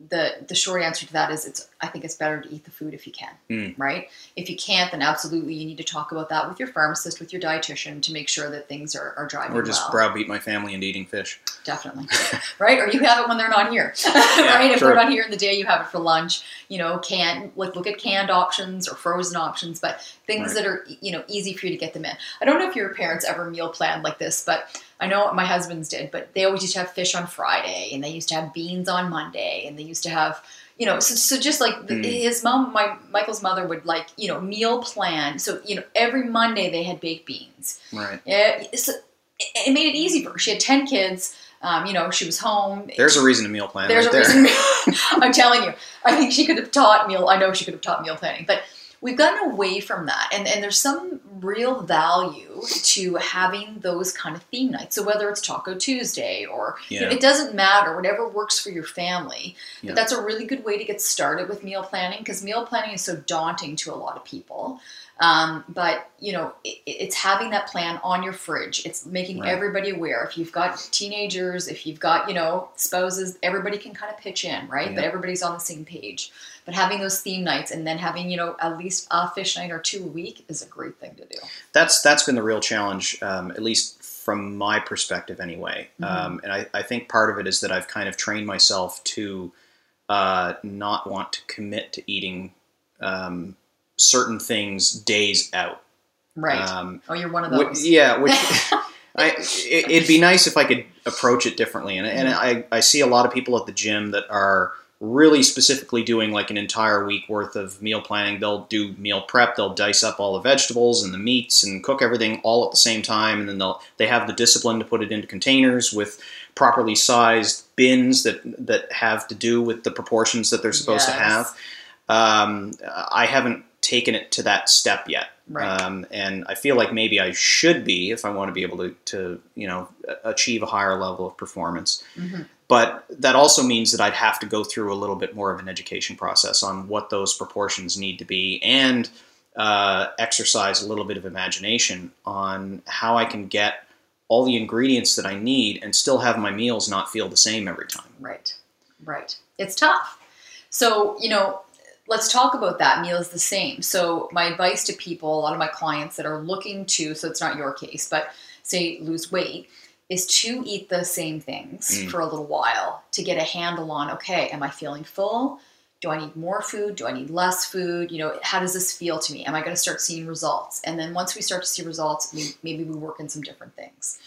the the short answer to that is it's I think it's better to eat the food if you can, Mm. right? If you can't, then absolutely you need to talk about that with your pharmacist, with your dietitian to make sure that things are, are driving Or just well. browbeat my family into eating fish. Definitely. <laughs> right? Or you have it when they're not here. <laughs> right? If true. they're not here in the day, you have it for lunch. You know, canned like look at canned options or frozen options, but things Right. that are you know easy for you to get them in. I don't know if your parents ever meal planned like this, but I know my husband's did. But they always used to have fish on Friday, and they used to have beans on Monday, and they used to have you know so, so just like Mm. his mom my michael's mother would like you know meal plan so you know every monday they had baked beans Right. yeah, it's, it, it made it easy for her. She had ten kids. Um, you know, she was home. There's a reason to meal plan There's right a there. reason. <laughs> I'm telling you, I think she could have taught meal. I know she could have taught meal planning, but we've gotten away from that, and and there's some real value to having those kind of theme nights. So whether it's Taco Tuesday or you know, it doesn't matter, whatever works for your family. Yeah. But that's a really good way to get started with meal planning because meal planning is so daunting to a lot of people. Um, but you know, it, it's having that plan on your fridge. It's making Right. everybody aware. If you've got teenagers, if you've got you know spouses, everybody can kind of pitch in, right? But everybody's on the same page. But having those theme nights and then having you know at least a fish night or two a week is a great thing to do. that's that's been the real challenge, um, at least from my perspective, anyway. Mhm. Um, and I, I think part of it is that I've kind of trained myself to uh, not want to commit to eating um, certain things days out. Right. Um, oh, you're one of those. yeah, which <laughs> I, it, it'd be nice if I could approach it differently. And, and I, I see a lot of people at the gym that are really specifically doing like an entire week worth of meal planning. They'll do meal prep. They'll dice up all the vegetables and the meats and cook everything all at the same time, and then they'll they have the discipline to put it into containers with properly sized bins that that have to do with the proportions that they're supposed Yes. to have. Um, I haven't taken it to that step yet. Right. Um, and I feel like maybe I should be if I want to be able to, to you know, achieve a higher level of performance. Mhm. But that also means that I'd have to go through a little bit more of an education process on what those proportions need to be and uh, exercise a little bit of imagination on how I can get all the ingredients that I need and still have my meals not feel the same every time. Right, right. It's tough. So, you know, let's talk about that. Meal is the same. So, my advice to people, a lot of my clients that are looking to, so it's not your case, but say lose weight, is to eat the same things Mm. for a little while to get a handle on okay, am I feeling full? Do I need more food? Do I need less food? You know, how does this feel to me? Am I going to start seeing results? And then once we start to see results, we, maybe we work in some different things.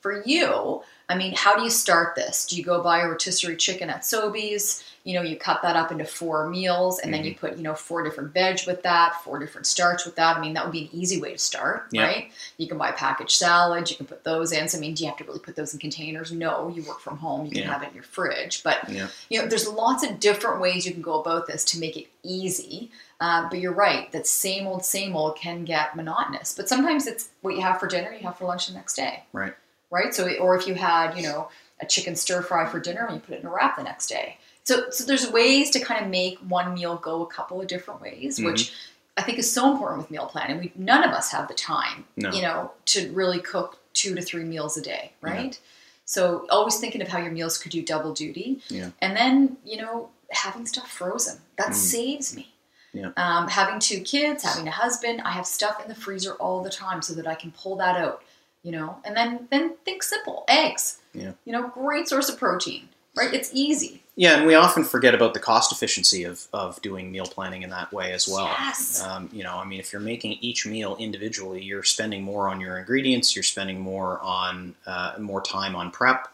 For you, I mean, how do you start this? Do you go buy a rotisserie chicken at Sobeys? You know, you cut that up into four meals and then you put, you know, four different veg with that, four different starch with that. I mean, that would be an easy way to start, Yeah. right? You can buy packaged salads, you can put those in. So, I mean, do you have to really put those in containers? No, you work from home, you can Yeah. have it in your fridge. But Yeah. you know, there's lots of different ways you can go about this to make it easy. Uh, but you're right, that same old, same old can get monotonous. But sometimes it's what you have for dinner, you have for lunch the next day, Right. right? So, or if you had, you know, a chicken stir fry for dinner and you put it in a wrap the next day. So, so there's ways to kind of make one meal go a couple of different ways, Mhm. which I think is so important with meal planning. We none of us have the time, No. you know, to really cook two to three meals a day, right? So always thinking of how your meals could do double duty, Yeah. and then you know having stuff frozen that Mm. saves me. Yeah. Um, having two kids, having a husband, I have stuff in the freezer all the time so that I can pull that out, you know. And then then think simple, eggs. Yeah. You know, great source of protein, right? It's easy. Yeah, and we often forget about the cost efficiency of, of doing meal planning in that way as well. Yes. Um, you know, I mean, if you're making each meal individually, you're spending more on your ingredients. You're spending more on uh, more time on prep.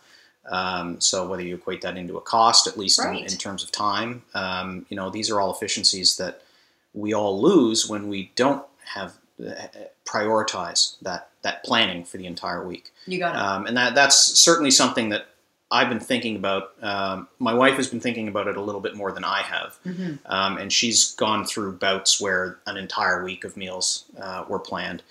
Um, so whether you equate that into a cost, at least in, in terms of time, um, you know, these are all efficiencies that we all lose when we don't have uh, prioritize that that planning for the entire week. You got it. Um, and that that's certainly something that I've been thinking about. Um, my wife has been thinking about it a little bit more than I have, Mhm. um, and she's gone through bouts where an entire week of meals uh, were planned.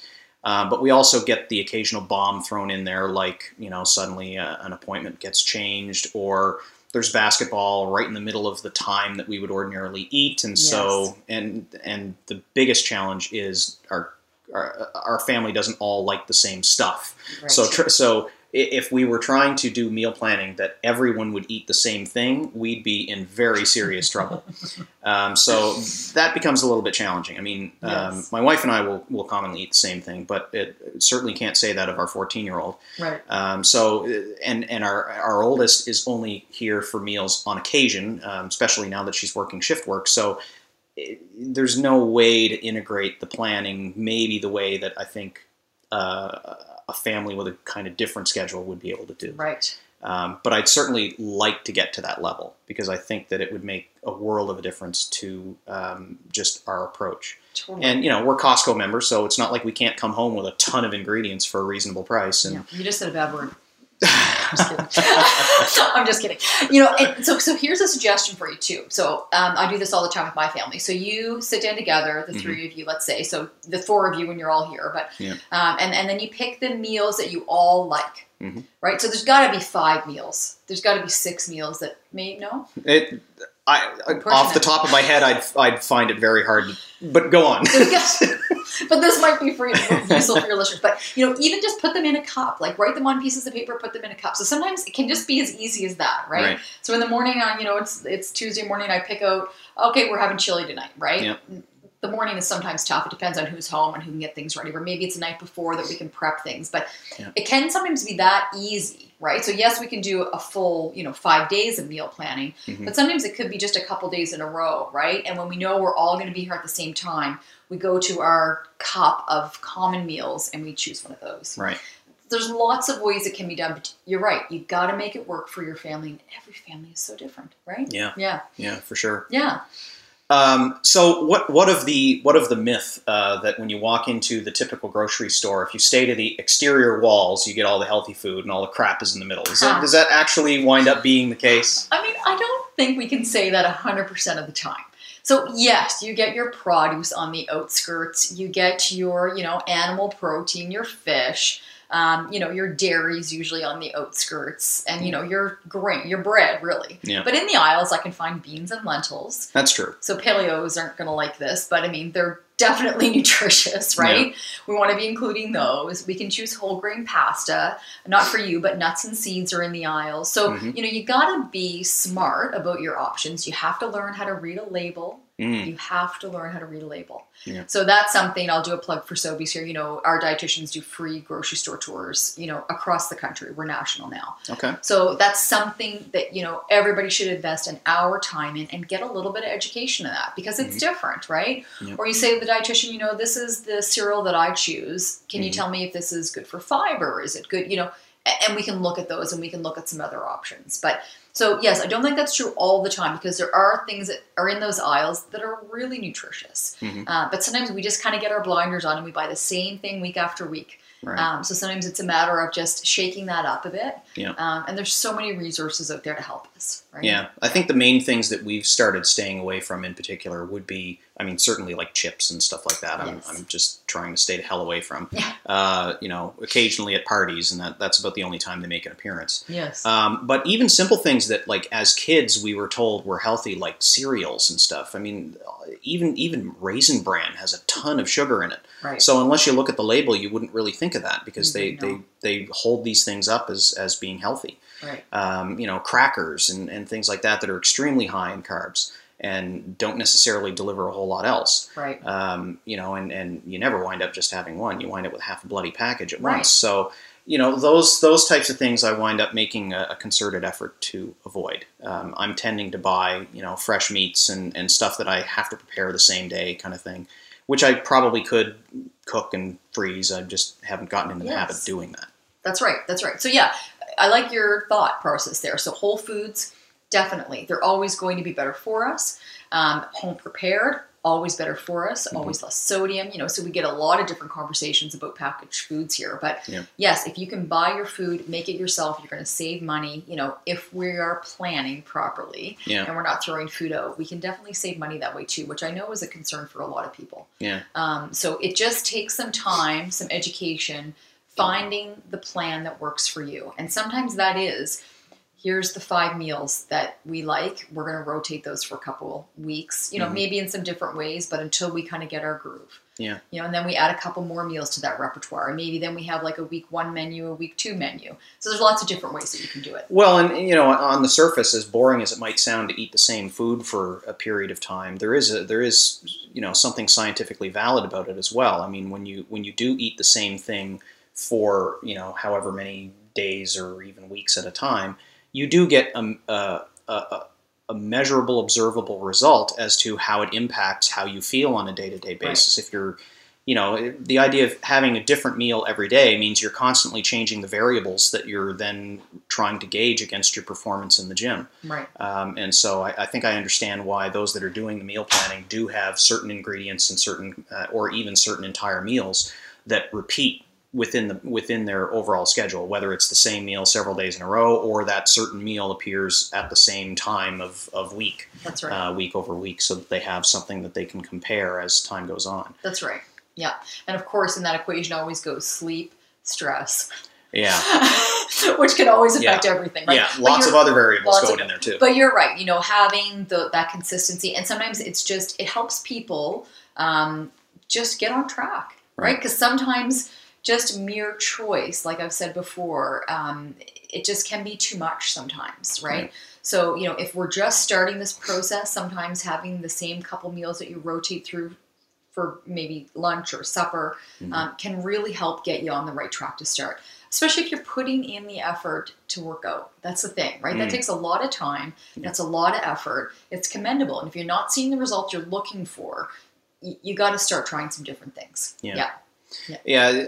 Um, but we also get the occasional bomb thrown in there, like you know, suddenly uh, an appointment gets changed, or there's basketball right in the middle of the time that we would ordinarily eat, and Yes. so and and the biggest challenge is our our, our family doesn't all like the same stuff. Right. So, tr- so if we were trying to do meal planning that everyone would eat the same thing, we'd be in very serious trouble. <laughs> Um, so that becomes a little bit challenging. I mean, um, Yes. my wife and I will, will commonly eat the same thing, but it certainly can't say that of our 14 year old. right. Um, so, uh, and and our our oldest is only here for meals on occasion, um, especially now that she's working shift work. So, it, there's no way to integrate the planning, maybe the way that I think uh, a family with a kind of different schedule would be able to do. Right. Um, but I'd certainly like to get to that level because I think that it would make a world of a difference to um, just our approach. Totally. And you know, we're Costco members, so it's not like we can't come home with a ton of ingredients for a reasonable price. And Yeah, you just said a bad word. <laughs> I'm just kidding. <laughs> I'm just kidding. You know, and so so here's a suggestion for you too. So um, I do this all the time with my family. So you sit down together, the Mhm. three of you, let's say, so the four of you when you're all here, but Yeah. um, and and then you pick the meals that you all like, Mhm. right? So there's got to be five meals. There's got to be six meals that may no. It, I, I- off the top of my head, I'd, I'd find it very hard. To, but go on. <laughs> <laughs> but this might be for <laughs> useful for your listeners. But you know, even just put them in a cup. Like write them on pieces of paper, put them in a cup. So sometimes it can just be as easy as that, right? Right. So in the morning, on you know, it's it's Tuesday morning. I pick out. Okay, we're having chili tonight, right? Yep. The morning is sometimes tough. It depends on who's home and who can get things ready. Or maybe it's the night before that we can prep things. But Yeah. it can sometimes be that easy, right? So yes, we can do a full, you know, five days of meal planning. Mhm. But sometimes it could be just a couple days in a row, right? And when we know we're all going to be here at the same time, we go to our cup of common meals and we choose one of those. Right. there's lots of ways it can be done. But you're right. You've got to make it work for your family, and every family is so different, right? Yeah. Yeah. Yeah, for sure. Yeah. Um, so what what of the what of the myth uh, that when you walk into the typical grocery store, if you stay to the exterior walls, you get all the healthy food and all the crap is in the middle? Is that, Ah. does that actually wind up being the case? I mean, I don't think we can say that 100% of the time. So, yes, you get your produce on the outskirts, you get your, you know, animal protein, your fish, um, you know, your dairy's usually on the outskirts, and, you know, your grain, your bread, really. Yeah. But in the aisles, I can find beans and lentils. That's true. So, paleos aren't going to like this, but I mean, they're definitely <laughs> nutritious, right? We want to be including those. We can choose whole grain pasta, not for you, but nuts and seeds are in the aisles. So, Mhm. you know, you got to be smart about your options. You have to learn how to read a label. Mm. You have to learn how to read a label. Yeah. So that's something I'll do a plug for Sobeys here. You know, our dietitians do free grocery store tours, you know, across the country. We're national now. Okay. So that's something that, you know, everybody should invest an hour time in and get a little bit of education in that because it's different, right? Yeah. Or you say to the dietitian, you know, this is the cereal that I choose. Can you Mhm. tell me if this is good for fiber? Is it good, you know, and we can look at those and we can look at some other options. But so yes, I don't think that's true all the time because there are things that are in those aisles that are really nutritious. Mhm. Uh, but sometimes we just kind of get our blinders on and we buy the same thing week after week. Right. Um, so sometimes it's a matter of just shaking that up a bit. Yeah. Um, and there's so many resources out there to help us, right? Yeah, I think the main things that we've started staying away from in particular would be, I mean, certainly like chips and stuff like that. I'm, Yes. I'm just trying to stay the hell away from. Yeah. Uh, you know, occasionally at parties, and that, that's about the only time they make an appearance. Yes. Um, but even simple things that, like, as kids, we were told were healthy, like cereals and stuff. I mean, even even Raisin Bran has a ton of sugar in it. right. So unless you look at the label, you wouldn't really think of that because they, they, no. they hold these things up as, as being healthy right. um, you know, crackers and, and things like that that are extremely high in carbs and don't necessarily deliver a whole lot else. Right. Um, you know, and, and you never wind up just having one. You wind up with half a bloody package at Right. once. So, you know, those those types of things I wind up making a, a concerted effort to avoid. Um, I'm tending to buy, you know, fresh meats and, and stuff that I have to prepare the same day kind of thing, which I probably could cook and freeze. I just haven't gotten into the habit of doing that. That's right. That's right. So yeah, I like your thought process there. So whole foods, definitely, they're always going to be better for us. Um, home prepared, always better for us. Mm-hmm. Always less sodium. You know, so we get a lot of different conversations about packaged foods here. But Yeah. yes, if you can buy your food, make it yourself, you're going to save money. You know, if we are planning properly Yeah. and we're not throwing food out, we can definitely save money that way too, which I know is a concern for a lot of people. Yeah. Um, so it just takes some time, some education, finding the plan that works for you. And sometimes that is here's the five meals that we like. We're going to rotate those for a couple weeks, you know, Mhm. maybe in some different ways, but until we kind of get our groove. Yeah. You know, and then we add a couple more meals to that repertoire. And maybe then we have like a week one menu, a week two menu. So there's lots of different ways that you can do it. Well, and you know, on the surface, as boring as it might sound to eat the same food for a period of time, there is a, there is you know something scientifically valid about it as well. I mean, when you when you do eat the same thing for you know however many days or even weeks at a time, you do get a, a, a, a measurable, observable result as to how it impacts how you feel on a day to day basis. If you're you know, the idea of having a different meal every day means you're constantly changing the variables that you're then trying to gauge against your performance in the gym. Right. Um, and so I, I think I understand why those that are doing the meal planning do have certain ingredients and certain, uh, or even certain entire meals that repeat within the within their overall schedule. Whether it's the same meal several days in a row, or that certain meal appears at the same time of, of week, That's right. uh, week over week, so that they have something that they can compare as time goes on. That's right. Yeah. And of course, in that equation always goes sleep, stress, Yeah, <laughs> which can always affect everything, right? yeah, But lots of other variables going of- in there too. But you're right. You know, having the that consistency, and sometimes it's just it helps people um, just get on track, right? Right. Because sometimes just mere choice, like I've said before, um, it just can be too much sometimes, right? Right. So you know, if we're just starting this process, sometimes having the same couple meals that you rotate through for maybe lunch or supper Mhm. um, can really help get you on the right track to start. Especially if you're putting in the effort to work out. That's the thing, right? That Mm. takes a lot of time. Yeah. That's a lot of effort. It's commendable. And if you're not seeing the results you're looking for, you, you got to start trying some different things. Yeah. Yeah,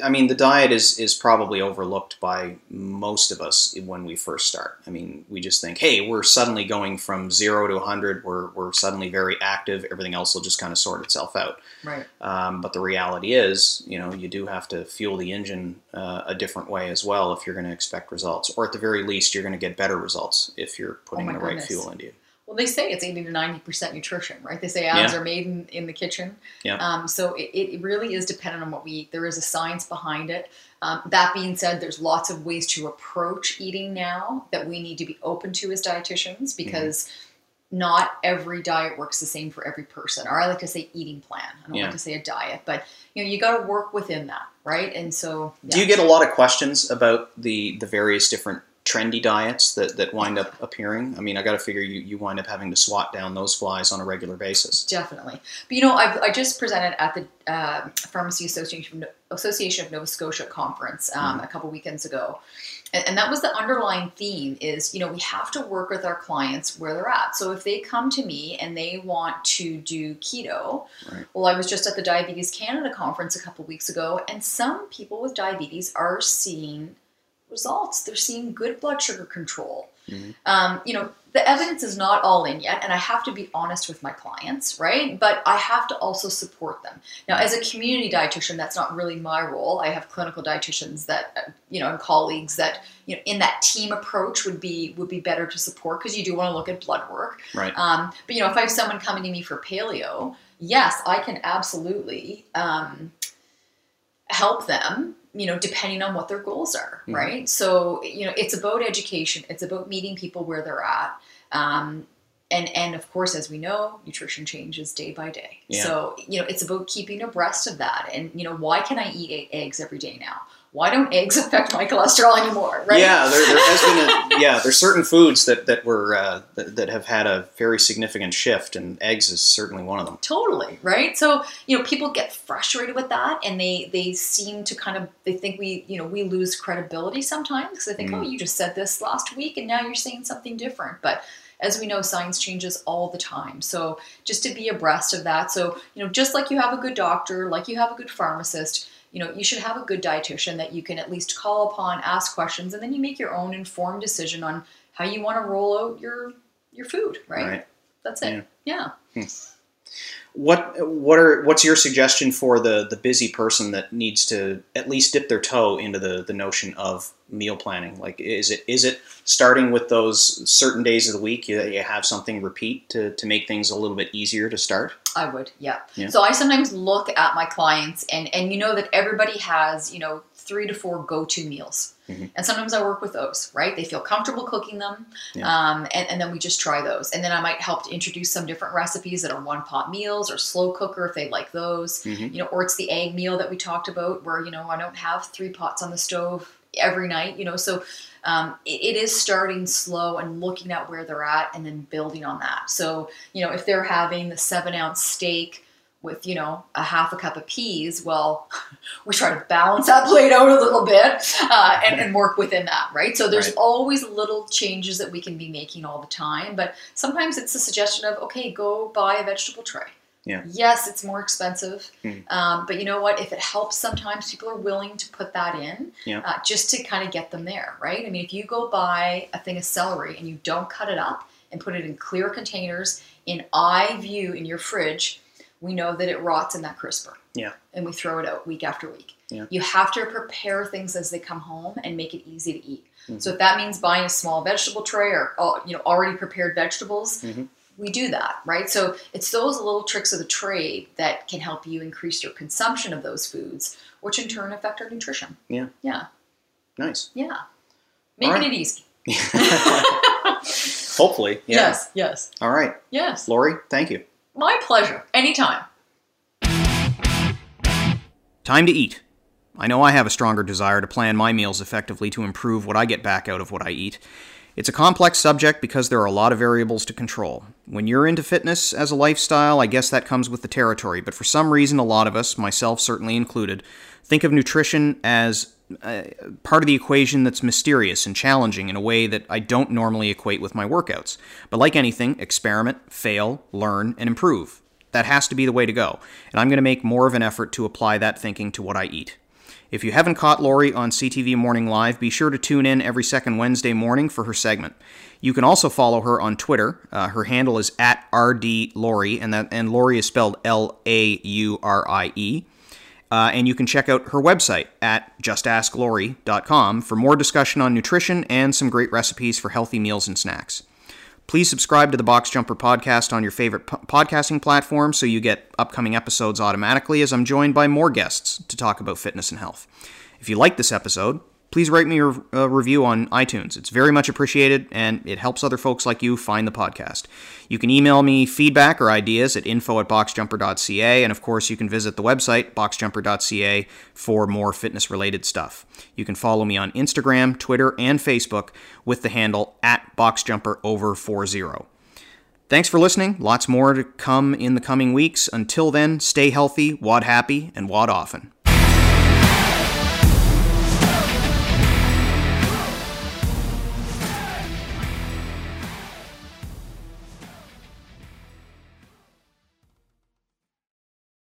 I mean the diet is is probably overlooked by most of us when we first start. I mean, we just think, hey, we're suddenly going from zero to hundred. We're we're suddenly very active. Everything else will just kind of sort itself out. Right. Um, but the reality is, you know, you do have to fuel the engine uh, a different way as well if you're going to expect results, or at the very least, you're going to get better results if you're putting my the right fuel into you. Well, they say it's 80 to 90% nutrition, right? They say abs Yeah. are made in, in the kitchen. Yeah. Um, so it, it really is dependent on what we eat. There is a science behind it. Um, that being said, there's lots of ways to approach eating now that we need to be open to as dietitians because not every diet works the same for every person. Or I like to say eating plan. I don't Yeah. like to say a diet, but you know, you got to work within that, right? And so, Do you get a lot of questions about the the various different trendy diets that, that wind up appearing? I mean, I got to figure you, you wind up having to swat down those flies on a regular basis. Definitely. But you know, I've, I just presented at the uh, Pharmacy Association Association of Nova Scotia conference um, a couple weekends ago, and, and that was the underlying theme: is you know we have to work with our clients where they're at. So if they come to me and they want to do keto, Right. well, I was just at the Diabetes Canada conference a couple weeks ago, and some people with diabetes are seeing results. They're seeing good blood sugar control. Mhm. Um, you know, the evidence is not all in yet, and I have to be honest with my clients, right? But I have to also support them. Now, as a community dietitian, that's not really my role. I have clinical dietitians that, uh, you know, and colleagues that, you know, in that team approach would be would be better to support because you do want to look at blood work. Right. Um, but you know, if I have someone coming to me for paleo, yes, I can absolutely um, help them. You know, depending on what their goals are, Mhm. right? So you know, it's about education. It's about meeting people where they're at. Um, and and of course, as we know, nutrition changes day by day. Yeah. So you know, it's about keeping abreast of that. And you know, why can I eat eggs every day now? Why don't eggs <laughs> affect my cholesterol anymore? Right? Yeah, there, there has been a, <laughs> yeah. There's certain foods that that were uh, that, that have had a very significant shift, and eggs is certainly one of them. totally right so you know people get frustrated with that and they they seem to kind of they think we you know we lose credibility sometimes because they think Mm. oh you just said this last week and now you're saying something different but as we know science changes all the time so just to be abreast of that so you know just like you have a good doctor like you have a good pharmacist you know you should have a good dietitian that you can at least call upon ask questions and then you make your own informed decision on how you want to roll out your your food right, Right. that's it yeah. Hmm. What what are what's your suggestion for the the busy person that needs to at least dip their toe into the the notion of meal planning? Like, is it is it starting with those certain days of the week you, you have something repeat to to make things a little bit easier to start? I would, yeah. Yeah. So I sometimes look at my clients, and and you know that everybody has you know three to four go-to meals, Mhm. and sometimes I work with those. Right? They feel comfortable cooking them, Yeah. um, and and then we just try those, and then I might help to introduce some different recipes that are one-pot meals or slow cooker if they like those. Mhm. You know, or it's the egg meal that we talked about, where you know I don't have three pots on the stove every night. You know, so um, it, it is starting slow and looking at where they're at and then building on that. So, you know, if they're having the seven ounce steak with, you know, a half a cup of peas, well, <laughs> we try to balance that plate out a little bit uh, and, and work within that, right? So there's Right. always little changes that we can be making all the time. But sometimes it's a suggestion of, okay, go buy a vegetable tray. Yeah. Yes, it's more expensive, Hmm. um, but you know what? If it helps, sometimes people are willing to put that in Yeah. uh, just to kind of get them there, right? I mean, if you go buy a thing of celery and you don't cut it up and put it in clear containers in eye view in your fridge, we know that it rots in that crisper. Yeah. And we throw it out week after week. Yeah. You have to prepare things as they come home and make it easy to eat. Mhm. So if that means buying a small vegetable tray or you know already prepared vegetables, Mhm. we do that, right? So it's those little tricks of the trade that can help you increase your consumption of those foods, which in turn affect our nutrition. Yeah. Yeah. Nice. Yeah. Making right. it easy. <laughs> <laughs> Hopefully. Yeah. Yes, yes, All right. yes. Laurie, thank you. My pleasure. Anytime. Time to eat. I know I have a stronger desire to plan my meals effectively to improve what I get back out of what I eat. It's a complex subject because there are a lot of variables to control. When you're into fitness as a lifestyle, I guess that comes with the territory, but for some reason, a lot of us, myself certainly included, think of nutrition as uh, part of the equation that's mysterious and challenging in a way that I don't normally equate with my workouts. But like anything, experiment, fail, learn, and improve. that has to be the way to go, and I'm going to make more of an effort to apply that thinking to what I eat. If you haven't caught Laurie on CTV Morning Live, be sure to tune in every second Wednesday morning for her segment. You can also follow her on Twitter. Uh, her handle is at rdlaurie, and that and Laurie is spelled L A U R I E. Uh, and you can check out her website at justasklori.com for more discussion on nutrition and some great recipes for healthy meals and snacks. Please subscribe to the Box Jumper podcast on your favorite po- podcasting platform so you get upcoming episodes automatically as I'm joined by more guests to talk about fitness and health. If you like this episode, please write me a, a, uh, review on iTunes. It's very much appreciated and it helps other folks like you find the podcast. You can email me feedback or ideas at info at boxjumper.ca, and of course, you can visit the website boxjumper.ca for more fitness related stuff. You can follow me on Instagram, Twitter, and Facebook with the handle at boxjumperover40. Thanks for listening. Lots more to come in the coming weeks. Until then, stay healthy, WOD happy, and WOD often.